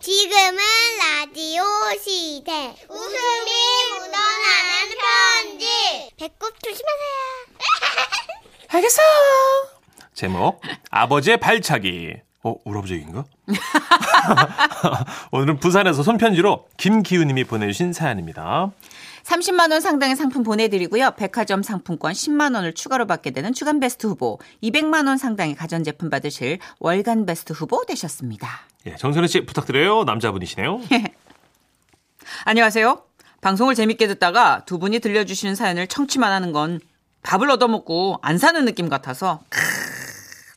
지금은 라디오 시대. 웃음이 묻어나는 편지. 배꼽 조심하세요. 알겠어. 제목 아버지의 발차기. 어, 우리 아버지 얘기인가? 오늘은 부산에서 손편지로 김기우님이 보내주신 사연입니다. 30만 원 상당의 상품 보내드리고요. 백화점 상품권 10만 원을 추가로 받게 되는 주간 베스트 후보, 200만 원 상당의 가전제품 받으실 월간 베스트 후보 되셨습니다. 예, 정선혜 씨 부탁드려요. 남자분이시네요. 안녕하세요. 방송을 재밌게 듣다가 두 분이 들려주시는 사연을 청취만 하는 건 밥을 얻어먹고 안 사는 느낌 같아서 크으,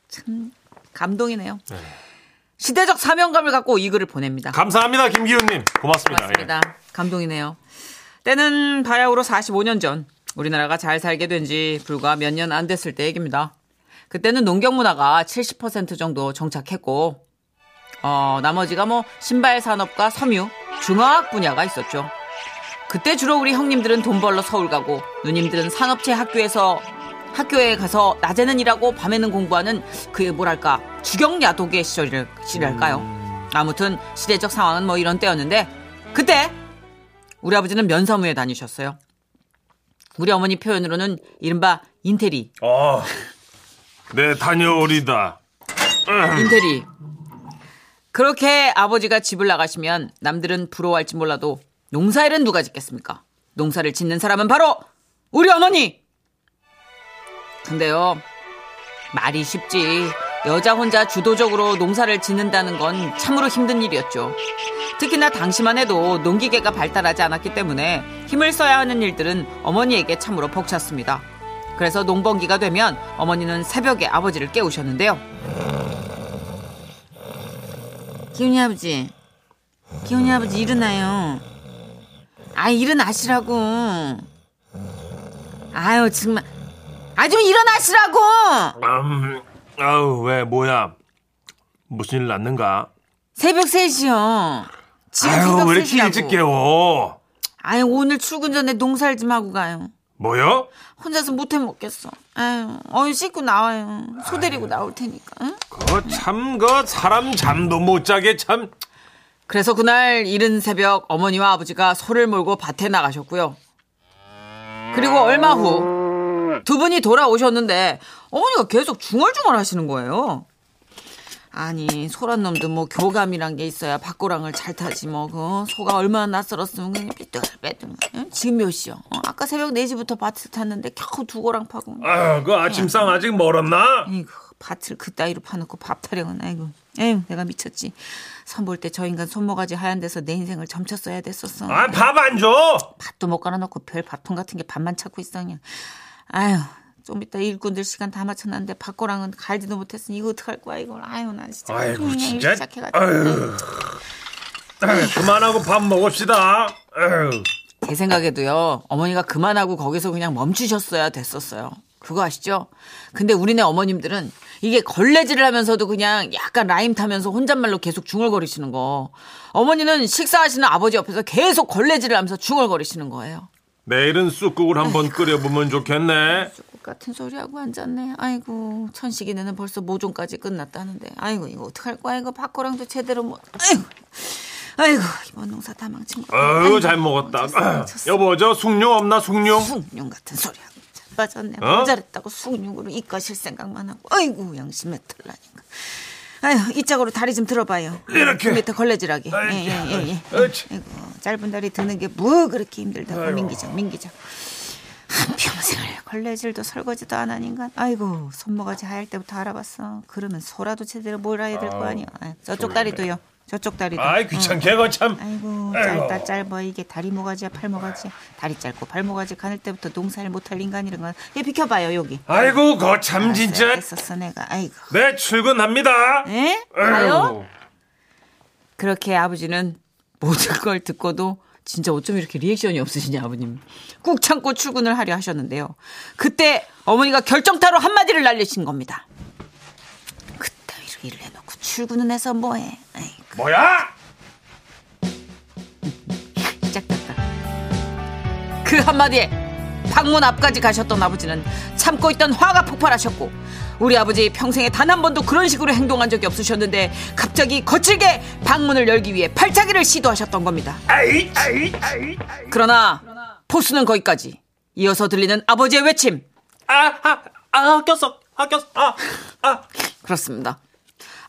참 감동이네요. 시대적 사명감을 갖고 이 글을 보냅니다. 감사합니다, 김기우님. 고맙습니다. 맞습니다. 감동이네요. 때는 바야흐로 45년 전 우리나라가 잘 살게 된 지 불과 몇 년 안 됐을 때 얘기입니다. 그때는 농경 문화가 70% 정도 정착했고 어, 나머지가 뭐 신발 산업과 섬유, 중화학 분야가 있었죠. 그때 주로 우리 형님들은 돈 벌러 서울 가고 누님들은 산업체 학교에서 학교에 가서 낮에는 일하고 밤에는 공부하는 그 뭐랄까 주경야독의 시절이랄까요. 아무튼 시대적 상황은 뭐 이런 때였는데 그때 우리 아버지는 면사무에 다니셨어요. 우리 어머니 표현으로는 이른바 인테리, 어, 네, 다녀오리다. 인테리. 그렇게 아버지가 집을 나가시면 남들은 부러워할지 몰라도 농사일은 누가 짓겠습니까? 농사를 짓는 사람은 바로 우리 어머니! 근데요, 말이 쉽지. 여자 혼자 주도적으로 농사를 짓는다는 건 참으로 힘든 일이었죠. 특히나 당시만 해도 농기계가 발달하지 않았기 때문에 힘을 써야 하는 일들은 어머니에게 참으로 벅찼습니다. 그래서 농번기가 되면 어머니는 새벽에 아버지를 깨우셨는데요. 기훈이 아버지, 기훈이 아버지 일어나요. 아 일어나시라고. 아유 정말, 아 좀 일어나시라고. 음, 아우, 왜, 뭐야. 무슨 일 났는가? 새벽 3시요. 지금 아유, 새벽 왜 이렇게 3시라고. 일찍 깨워? 아유 오늘 출근 전에 농사를 좀 하고 가요. 뭐요? 혼자서 못해 먹겠어. 아유, 어이 씻고 나와요. 소 데리고 나올 테니까. 응? 그 참, 그 사람 잠도 못 자게 참. 그래서 그날 이른 새벽 어머니와 아버지가 소를 몰고 밭에 나가셨고요. 그리고 얼마 후 두 분이 돌아오셨는데 어머니가 계속 중얼중얼 하시는 거예요. 아니 소란 놈도 뭐 교감이란 게 있어야 밭고랑을 잘 타지 뭐 그 소가 얼마나 낯설었으면 그냥 삐뚤빼뚤 응? 지금 몇 시요? 어, 아까 새벽 4시부터 밭을 탔는데 겨우 두 고랑 파고 아유, 그 아침상 아직 멀었나? 아이고 밭을 그따위로 파놓고 밥 타령은 아이고 에휴 내가 미쳤지 선볼 때 저 인간 손모가지 하얀 데서 내 인생을 점쳤어야 됐었어 아, 밥 안 줘? 밥도 못 갈아놓고 별 밥통 같은 게 밥만 찾고 있어 그냥 아유 좀 이따 일꾼들 시간 다 맞춰놨는데 밭고랑은 갈지도 못했으니 이거 어떡할 거야 이걸 아유 난 진짜 아이고, 진짜. 시작해가지고 아유. 아유, 그만하고 밥 먹읍시다. 아유. 제 생각에도요, 어머니가 그만하고 거기서 그냥 멈추셨어야 됐었어요. 그거 아시죠? 근데 우리네 어머님들은 이게 걸레질을 하면서도 그냥 약간 라임 타면서 혼잣말로 계속 중얼거리시는 거. 어머니는 식사하시는 아버지 옆에서 계속 걸레질을 하면서 중얼거리시는 거예요. 내일은 쑥국을 한번 끓여보면 좋겠네. 쑥국 같은 소리하고 앉았네. 아이고, 천식이네는 벌써 모종까지 끝났다는데. 아이고, 이거 어떡할 거야. 이거 밭고랑도 제대로 못. 아이고, 아이고, 이번 농사 다 망친 거. 아유, 잘 먹었다. 아유, 여보, 저 숭늉 없나, 숭늉? 숭늉 같은 소리하고 자, 빠졌네. 어? 모자랬다고 숭늉으로 이과 실 생각만 하고. 아이고 양심에 털라니까. 아유 이 짝으로 다리 좀 들어봐요. 이렇게. 그 밑에 걸레질하기. 아이, 예예 예 예, 예. 어찌. 아이고 짧은 다리 드는 게 뭐 그렇게 힘들다고 민기적 민기적. 한 평생을 걸레질도 설거지도 안 한 인간. 아이고 손모가지 하얄 때부터 알아봤어. 그러면 소라도 제대로 몰아야 될 거 아니야. 아이, 저쪽 다리도요. 저쪽 다리도. 아이, 어. 귀찮게, 거 참. 아이고 아이고. 짧다 짧아 이게 다리 모가지야 팔 모가지야 다리 짧고 팔 모가지 가늘 때부터 농사를 못할 인간이란 건 얘 비켜봐요 여기 아이고, 거 참, 진짜. 했었어 내가 아이고 네, 출근합니다. 에? 아유. 가요? 그렇게 아버지는 모든 걸 듣고도 진짜 어쩜 이렇게 리액션이 없으시냐 아버님 꾹 참고 출근을 하려 하셨는데요 그때 어머니가 결정타로 한마디를 날리신 겁니다 그따위로 일을 해놓고 출근은 해서 뭐해 아이고 뭐야? 시작됐다. 그 한마디에 방문 앞까지 가셨던 아버지는 참고 있던 화가 폭발하셨고 우리 아버지 평생에 단 한 번도 그런 식으로 행동한 적이 없으셨는데 갑자기 거칠게 방문을 열기 위해 발차기를 시도하셨던 겁니다. 그러나 포수는 거기까지. 이어서 들리는 아버지의 외침. 아, 아, 아, 꼈어. 아, 꼈어. 아, 아. 그렇습니다.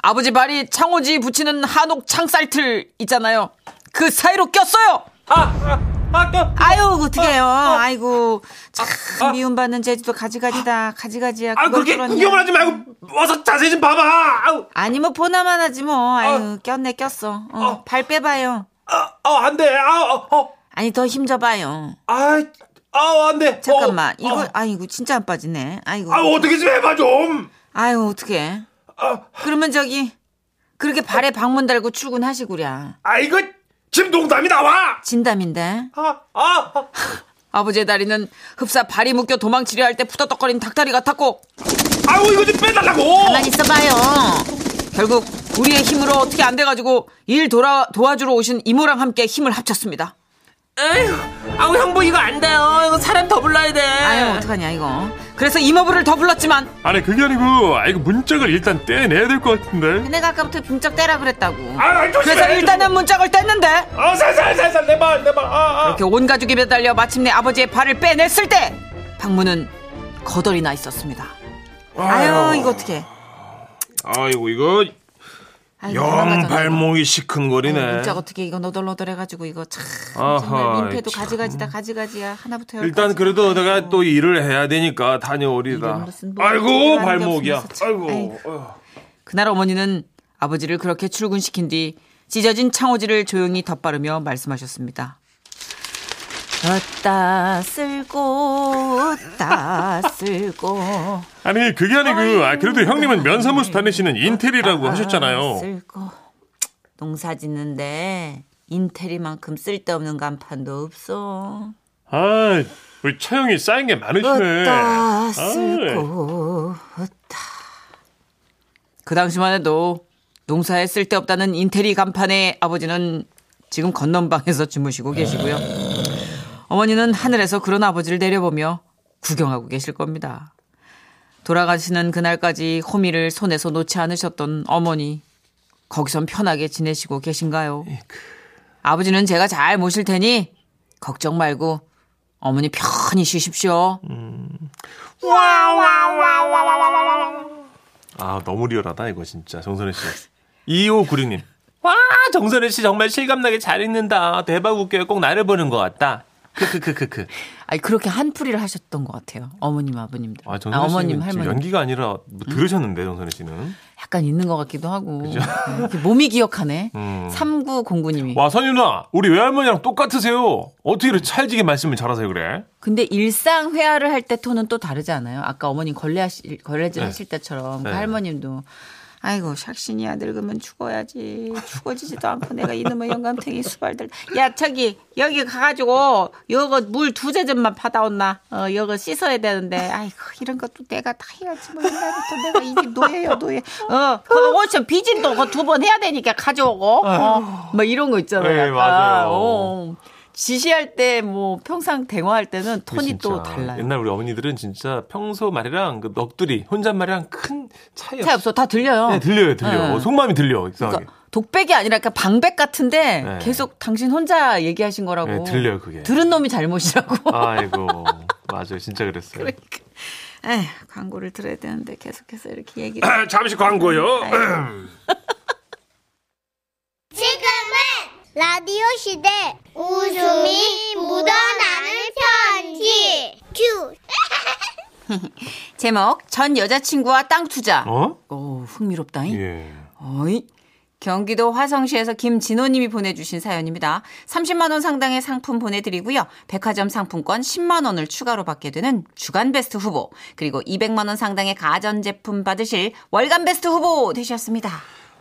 아버지 발이 창호지 붙이는 한옥 창살틀 있잖아요. 그 사이로 꼈어요. 아, 아, 아, 껴. 아유 어떡해요. 아이고 참 미움받는 제주도 가지가지다. 가지가지야. 아, 그렇게 뚫었냐. 구경을 하지 말고 어서 자세히 좀 봐봐. 아우. 아니 뭐 보나만 하지 뭐. 아유 꼈네 꼈어. 어, 어. 발 빼봐요. 아, 아, 안 돼. 아, 어, 어. 아니 더 힘줘봐요. 아, 아, 안 돼. 잠깐만 어, 이거 어. 아이고 진짜 안 빠지네. 아이고. 아, 어떻게 좀 해봐 좀. 아유 어떡해. 아, 그러면 저기 그렇게 발에 방문 달고 출근하시구랴. 아, 이거 지금 농담이 나와. 진담인데. 아, 아, 아. 아버지의 다리는 흡사 발이 묶여 도망치려 할 때 푸덕덕거리는 닭다리 같았고 아우 이거 좀 빼달라고. 가만히 있어봐요. 결국 우리의 힘으로 어떻게 안 돼가지고 일 돌아 도와주러 오신 이모랑 함께 힘을 합쳤습니다. 에휴, 아우 형부 이거 안 돼요. 이거 사람 더 불러야 돼. 아유 어떡하냐 이거. 그래서 이모부를 더 불렀지만 아니 그게 아니고 아 이거 문짝을 일단 떼내야 될 것 같은데. 내가 아까부터 분짝 떼라 그랬다고. 아, 조심해. 그래서 일단은 문짝을 뗐는데 아, 살살 살살 내봐 내봐. 아, 아. 이렇게 온 가족이 매달려 마침내 아버지의 발을 빼냈을 때 방문은 거덜이 나 있었습니다. 아유 이거 어떡해. 아이고 이거 아이고, 영. 발목이 시큰거리네. 문짝 어떻게 이거 너덜너덜해가지고 이거 참 정말 민폐도 참. 가지가지다 가지가지야 하나부터 열까지. 일단 그래도 내가 또 일을 해야 되니까 무슨 뭐 아이고 발목이야. 아이고. 아이고. 어. 그날 어머니는 아버지를 그렇게 출근시킨 뒤 찢어진 창호지를 조용히 덧바르며 말씀하셨습니다. 어따 쓸고 어따 쓸고 아니 그게 아니고 아, 그래도 형님은 면사무소 다니시는 인텔이라고 하셨잖아요. 쓸고 농사 짓는데 인테리만큼 쓸데없는 간판도 없어. 아 우리 차영이 쌓인 게 많으시네. 어따. 쓸고 어따. 그 당시만 해도 농사에 쓸데없다는 인테리 간판의 아버지는 지금 건넌방에서 주무시고 계시고요. 어머니는 하늘에서 그런 아버지를 내려보며 구경하고 계실 겁니다. 돌아가시는 그날까지 호미를 손에서 놓지 않으셨던 어머니. 거기선 편하게 지내시고 계신가요? 아버지는 제가 잘 모실 테니 걱정 말고 어머니 편히 쉬십시오. 아 너무 리얼하다 이거 진짜 정선혜 씨. 2596님. 와 정선혜 씨 정말 실감나게 잘 읽는다. 대박 웃겨요. 꼭 나를 보는 것 같다. 크크크크크. 아니 그렇게 한풀이를 하셨던 것 같아요. 어머님 아버님들. 아 정선혜 어머님 할머니. 연기가 아니라 뭐 들으셨는데 정선혜 씨는. 약간 있는 것 같기도 하고. 네, 몸이 기억하네. 음. 3909님이. 와 선윤아 우리 외할머니랑 똑같으세요. 어떻게 이렇게 찰지게 말씀을 잘하세요 그래? 근데 일상 회화를 할 때 톤은 또 다르지 않아요? 아까 어머님 걸레 하실, 걸레질 네. 하실 때처럼 그 네. 할머님도 아이고 샥신이야 늙으면 죽어야지. 죽어지지도 않고 내가 이놈의 영감탱이 수발들. 야 저기 여기 가가지고 여거 물 두 제점만 받아온나? 어 여거 씻어야 되는데. 아이고 이런 것도 내가 다 해야지 뭐 옛날부터 내가 이집 노예요 노예. 어 그거 오션 비진도 두번 해야 되니까 가져오고. 어 뭐 이런 거 있잖아요 네. 맞아요. 어. 지시할 때 뭐 평상 대화할 때는 톤이 또 달라요 옛날 우리 어머니들은 진짜 평소 말이랑 그 넋두리 혼잣말이랑 큰 차이 없어. 차이 없어 다 들려요 네, 들려요, 들려. 네. 요 속마음이 들려. 이상하게. 그러니까 독백이 아니라 그냥 방백 같은데 네. 계속 당신 혼자 얘기하신 거라고. 네, 들려요, 그게. 들은 놈이 잘못이라고. 아이고, 맞아요. 진짜 그랬어요. 에휴, 광고를 들어야 되는데 계속해서 이렇게 얘기를. 아, 잠시 광고요. 지금은 라디오 시대 웃음이 묻어나는 편지 큐 제목 전 여자친구와 땅 투자. 어? 오 흥미롭다잉. 예. 어이. 경기도 화성시에서 김진호님이 보내주신 사연입니다. 30만 원 상당의 상품 보내드리고요. 백화점 상품권 10만 원을 추가로 받게 되는 주간 베스트 후보 그리고 200만 원 상당의 가전 제품 받으실 월간 베스트 후보 되셨습니다.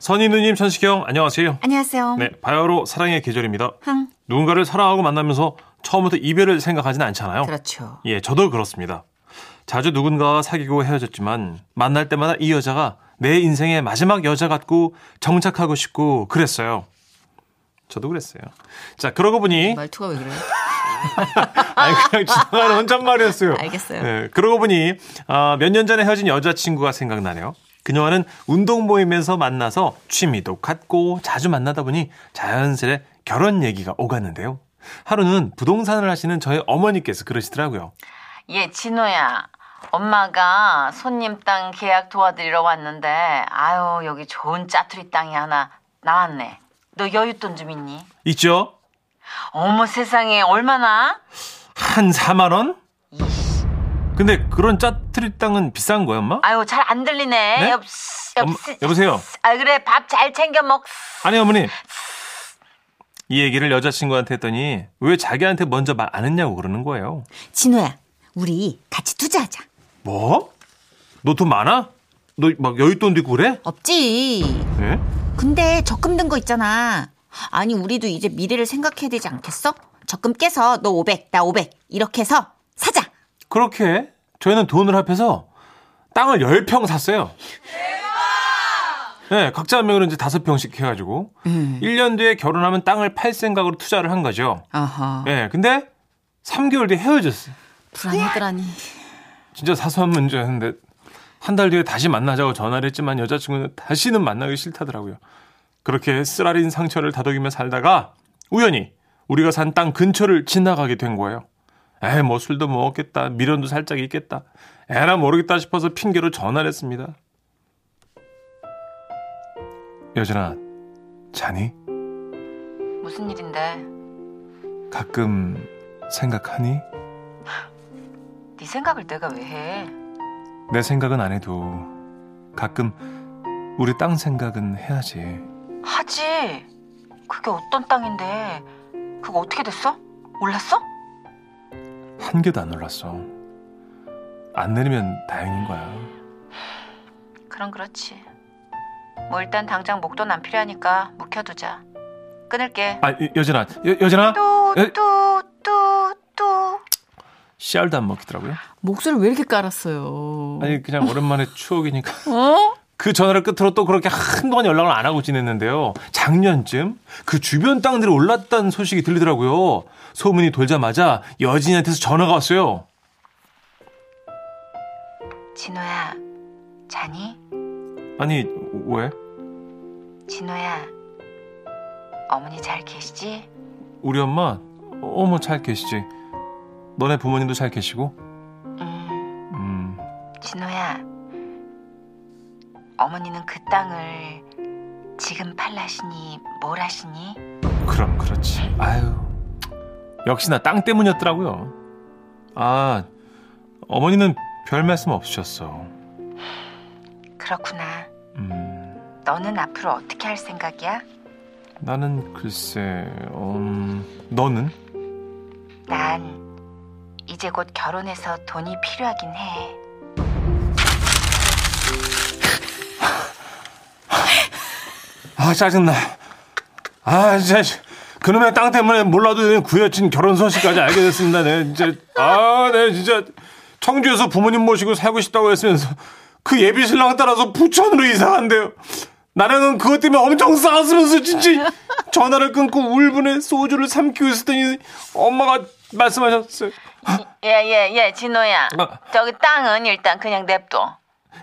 선희 누님, 천식형, 안녕하세요. 안녕하세요. 네, 바야흐로 사랑의 계절입니다. 흥. 누군가를 사랑하고 만나면서 처음부터 이별을 생각하진 않잖아요. 그렇죠. 예, 저도 그렇습니다. 자주 누군가와 사귀고 헤어졌지만 만날 때마다 이 여자가 내 인생의 마지막 여자 같고 정착하고 싶고 그랬어요. 저도 그랬어요. 자, 그러고 보니 말투가 왜 그래요? 아니 그냥 지나가는 혼잣말이었어요. 알겠어요. 네, 그러고 보니 아, 몇 년 전에 헤어진 여자친구가 생각나네요. 그녀와는 운동 모임에서 만나서 취미도 같고 자주 만나다 보니 자연스레 결혼 얘기가 오갔는데요. 하루는 부동산을 하시는 저의 어머니께서 그러시더라고요. 예, 진호야. 엄마가 손님 땅 계약 도와드리러 왔는데, 아유, 여기 좋은 짜투리 땅이 하나 나왔네. 너 여윳돈 좀 있니? 있죠? 어머 세상에, 얼마나? 한 4만 원? 근데 그런 짜투리 땅은 비싼 거야, 엄마? 아유, 잘 안 들리네. 네? 엽, 엄마, 여보세요? 아, 그래, 밥 잘 챙겨 먹. 아니 어머니 이 얘기를 여자친구한테 했더니 왜 자기한테 먼저 말 안 했냐고 그러는 거예요. 진호야, 우리 같이 투자하자. 뭐? 너 돈 많아? 너 막 여윳돈도 있고 그래? 없지. 네? 근데 적금 든 거 있잖아. 아니, 우리도 이제 미래를 생각해야 되지 않겠어? 적금 깨서 너 500, 나 500. 이렇게 해서 사자. 그렇게 저희는 돈을 합해서 땅을 10평 샀어요. 네, 각자 한 명으로 이제 다섯 평씩 해가지고 1년 뒤에 결혼하면 땅을 팔 생각으로 투자를 한 거죠. 아하. 네, 근데 3개월 뒤에 헤어졌어요. 불안하더라니. 진짜 사소한 문제였는데 한 달 뒤에 다시 만나자고 전화를 했지만 여자친구는 다시는 만나기 싫다더라고요. 그렇게 쓰라린 상처를 다독이며 살다가 우연히 우리가 산 땅 근처를 지나가게 된 거예요. 에이 뭐 술도 먹었겠다 미련도 살짝 있겠다 에라 모르겠다 싶어서 핑계로 전화를 했습니다. 여전아 자니? 무슨 일인데? 가끔 생각하니? 네 생각을 내가 왜 해? 내 생각은 안 해도 가끔 우리 땅 생각은 해야지. 하지. 그게 어떤 땅인데? 그거 어떻게 됐어? 몰랐어? 한 개도 안 올랐어. 안 내리면 다행인 거야. 그럼 그렇지. 뭐 일단 당장 목돈 안 필요하니까 묵혀두자. 끊을게. 아, 여- 여전아, 여? 에? 뚜뚜뚜뚜. 씨알도 안 먹히더라고요. 목소리 왜 이렇게 깔았어요? 아니, 그냥 오랜만에 추억이니까. 어? 그 전화를 끝으로 또 그렇게 한동안 연락을 안 하고 지냈는데요. 작년쯤 그 주변 땅들이 올랐다는 소식이 들리더라고요. 소문이 돌자마자 여진이한테서 전화가 왔어요. 진호야, 자니? 아니, 왜? 진호야, 어머니 잘 계시지? 우리 엄마, 어머, 잘 계시지? 너네 부모님도 잘 계시고? 어머니는 그 땅을 지금 팔라시니 뭘 하시니? 그럼 그렇지. 아유, 역시나 땅 때문이었더라고요. 아, 어머니는 별 말씀 없으셨어. 그렇구나. 음, 너는 앞으로 어떻게 할 생각이야? 나는 글쎄, 음, 너는? 난 이제 곧 결혼해서 돈이 필요하긴 해. 아, 짜증나. 아, 진짜. 그놈의 땅 때문에 몰라도 구여친 결혼 소식까지 알게 됐습니다. 네, 진짜. 아, 네, 진짜. 청주에서 부모님 모시고 살고 싶다고 했으면서 그 예비 신랑 따라서 부천으로 이사한대요. 나랑은 그것 때문에 엄청 싸웠으면서 진짜 전화를 끊고 울분에 소주를 삼키고 있었더니 엄마가 말씀하셨어요. 예, 예, 예, 진호야. 아. 저기 땅은 일단 그냥 냅둬.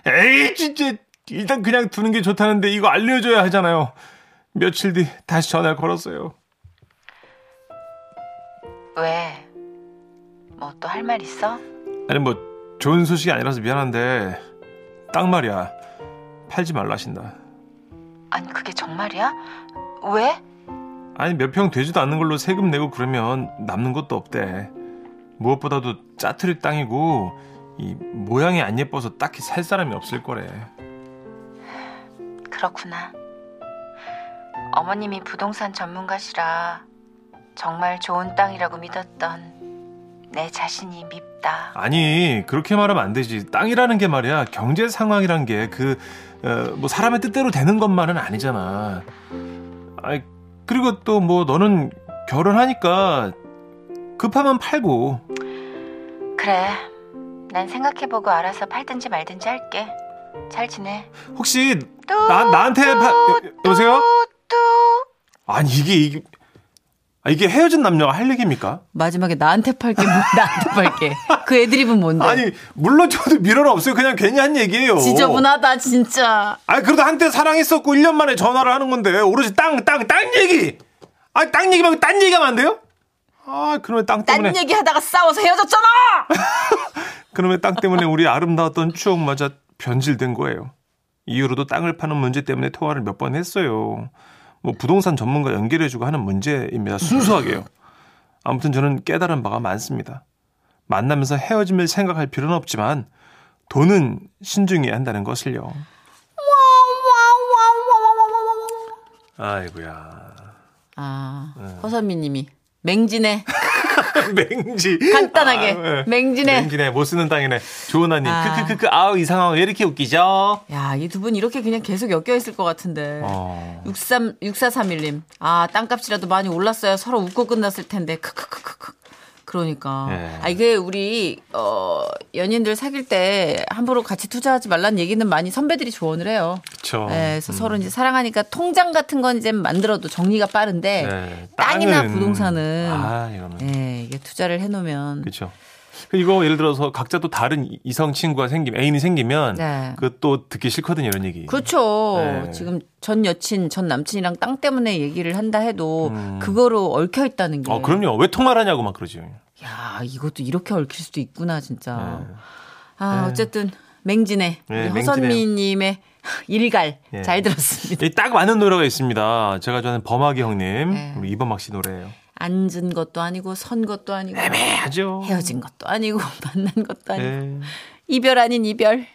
에이, 진짜. 일단 그냥 두는 게 좋다는데 이거 알려줘야 하잖아요. 며칠 뒤 다시 전화를 걸었어요. 왜? 뭐 또 할 말 있어? 아니 뭐 좋은 소식이 아니라서 미안한데 땅 말이야 팔지 말라 하신다 아니 그게 정말이야? 왜? 아니 몇 평 되지도 않는 걸로 세금 내고 그러면 남는 것도 없대 무엇보다도 짜투리 땅이고 이 모양이 안 예뻐서 딱히 살 사람이 없을 거래 그렇구나. 어머님이 부동산 전문가시라 정말 좋은 땅이라고 믿었던 내 자신이 밉다. 아니 그렇게 말하면 안 되지 땅이라는 게 말이야 경제 상황이란 게그뭐 사람의 뜻대로 되는 것만은 아니잖아 아이 그리고 또 뭐 너는 결혼하니까 급하면 팔고 그래. 난 생각해보고 알아서 팔든지 말든지 할게. 잘 지내. 혹시 뚜, 나 나한테 파, 여, 여보세요? 뚜. 아니 이게 이게 아, 이게 헤어진 남녀가 할 얘기입니까? 마지막에 나한테 팔게, 뭐, 나한테 팔게. 그 애드립은 뭔데? 아니 물론 저도 미련은 없어요. 그냥 괜히 한 얘기예요. 지저분하다, 진짜. 아니 그래도 한때 사랑했었고 1년 만에 전화를 하는 건데 오로지 땅 땅 땅 얘기. 아니 땅 얘기 말고 딴 얘기 하면 안 돼요? 아 그러면 땅 때문에 딴 얘기 하다가 싸워서 헤어졌잖아! 그러면 땅 때문에 우리 아름다웠던 추억마저 변질된 거예요. 이후로도 땅을 파는 문제 때문에 통화를 몇 번 했어요. 뭐 부동산 전문가 연결해주고 하는 문제입니다. 순수하게요. 아무튼 저는 깨달은 바가 많습니다. 만나면서 헤어짐을 생각할 필요는 없지만 돈은 신중해야 한다는 것을요. 아이고야. 아, 네. 허선미 님이. 맹진해. 맹지. 간단하게. 아, 네. 맹지네. 못 쓰는 땅이네. 조은아님. 아. 크크크크. 아우, 이 상황 왜 이렇게 웃기죠? 야, 이 두 분 이렇게 그냥 계속 엮여 있을 것 같은데. 어. 63, 6431님. 아, 땅값이라도 많이 올랐어야 서로 웃고 끝났을 텐데. 크크크크크. 그러니까. 예. 아, 이게 우리, 어, 연인들 사귈 때 함부로 같이 투자하지 말라는 얘기는 많이 선배들이 조언을 해요. 그쵸. 예, 그래서 서로 이제 사랑하니까 통장 같은 건 이제 만들어도 정리가 빠른데. 네. 땅이나 부동산은. 아, 이거는. 예, 이게 투자를 해놓으면. 그렇죠. 이거 예를 들어서 각자 또 다른 이성 친구가 생기면 애인이 생기면 네. 그또 듣기 싫거든요 이런 얘기. 그렇죠. 네. 지금 전 여친, 전 남친이랑 땅 때문에 얘기를 한다 해도 그거로 얽혀 있다는 게. 음. 어 그럼요. 왜 통화를 하냐고 막 그러죠. 야, 이것도 이렇게 얽힐 수도 있구나, 진짜. 네. 아, 어쨌든 맹진의 네, 우리. 허선미님의 일갈 예. 잘 들었습니다. 이딱 맞는 노래가 있습니다. 제가 좋아하는 범학이 형님 네. 우리 이범학 씨 노래예요. 앉은 것도 아니고 선 것도 아니고 애매하죠. 헤어진 것도 아니고 만난 것도 아니고 네. 이별 아닌 이별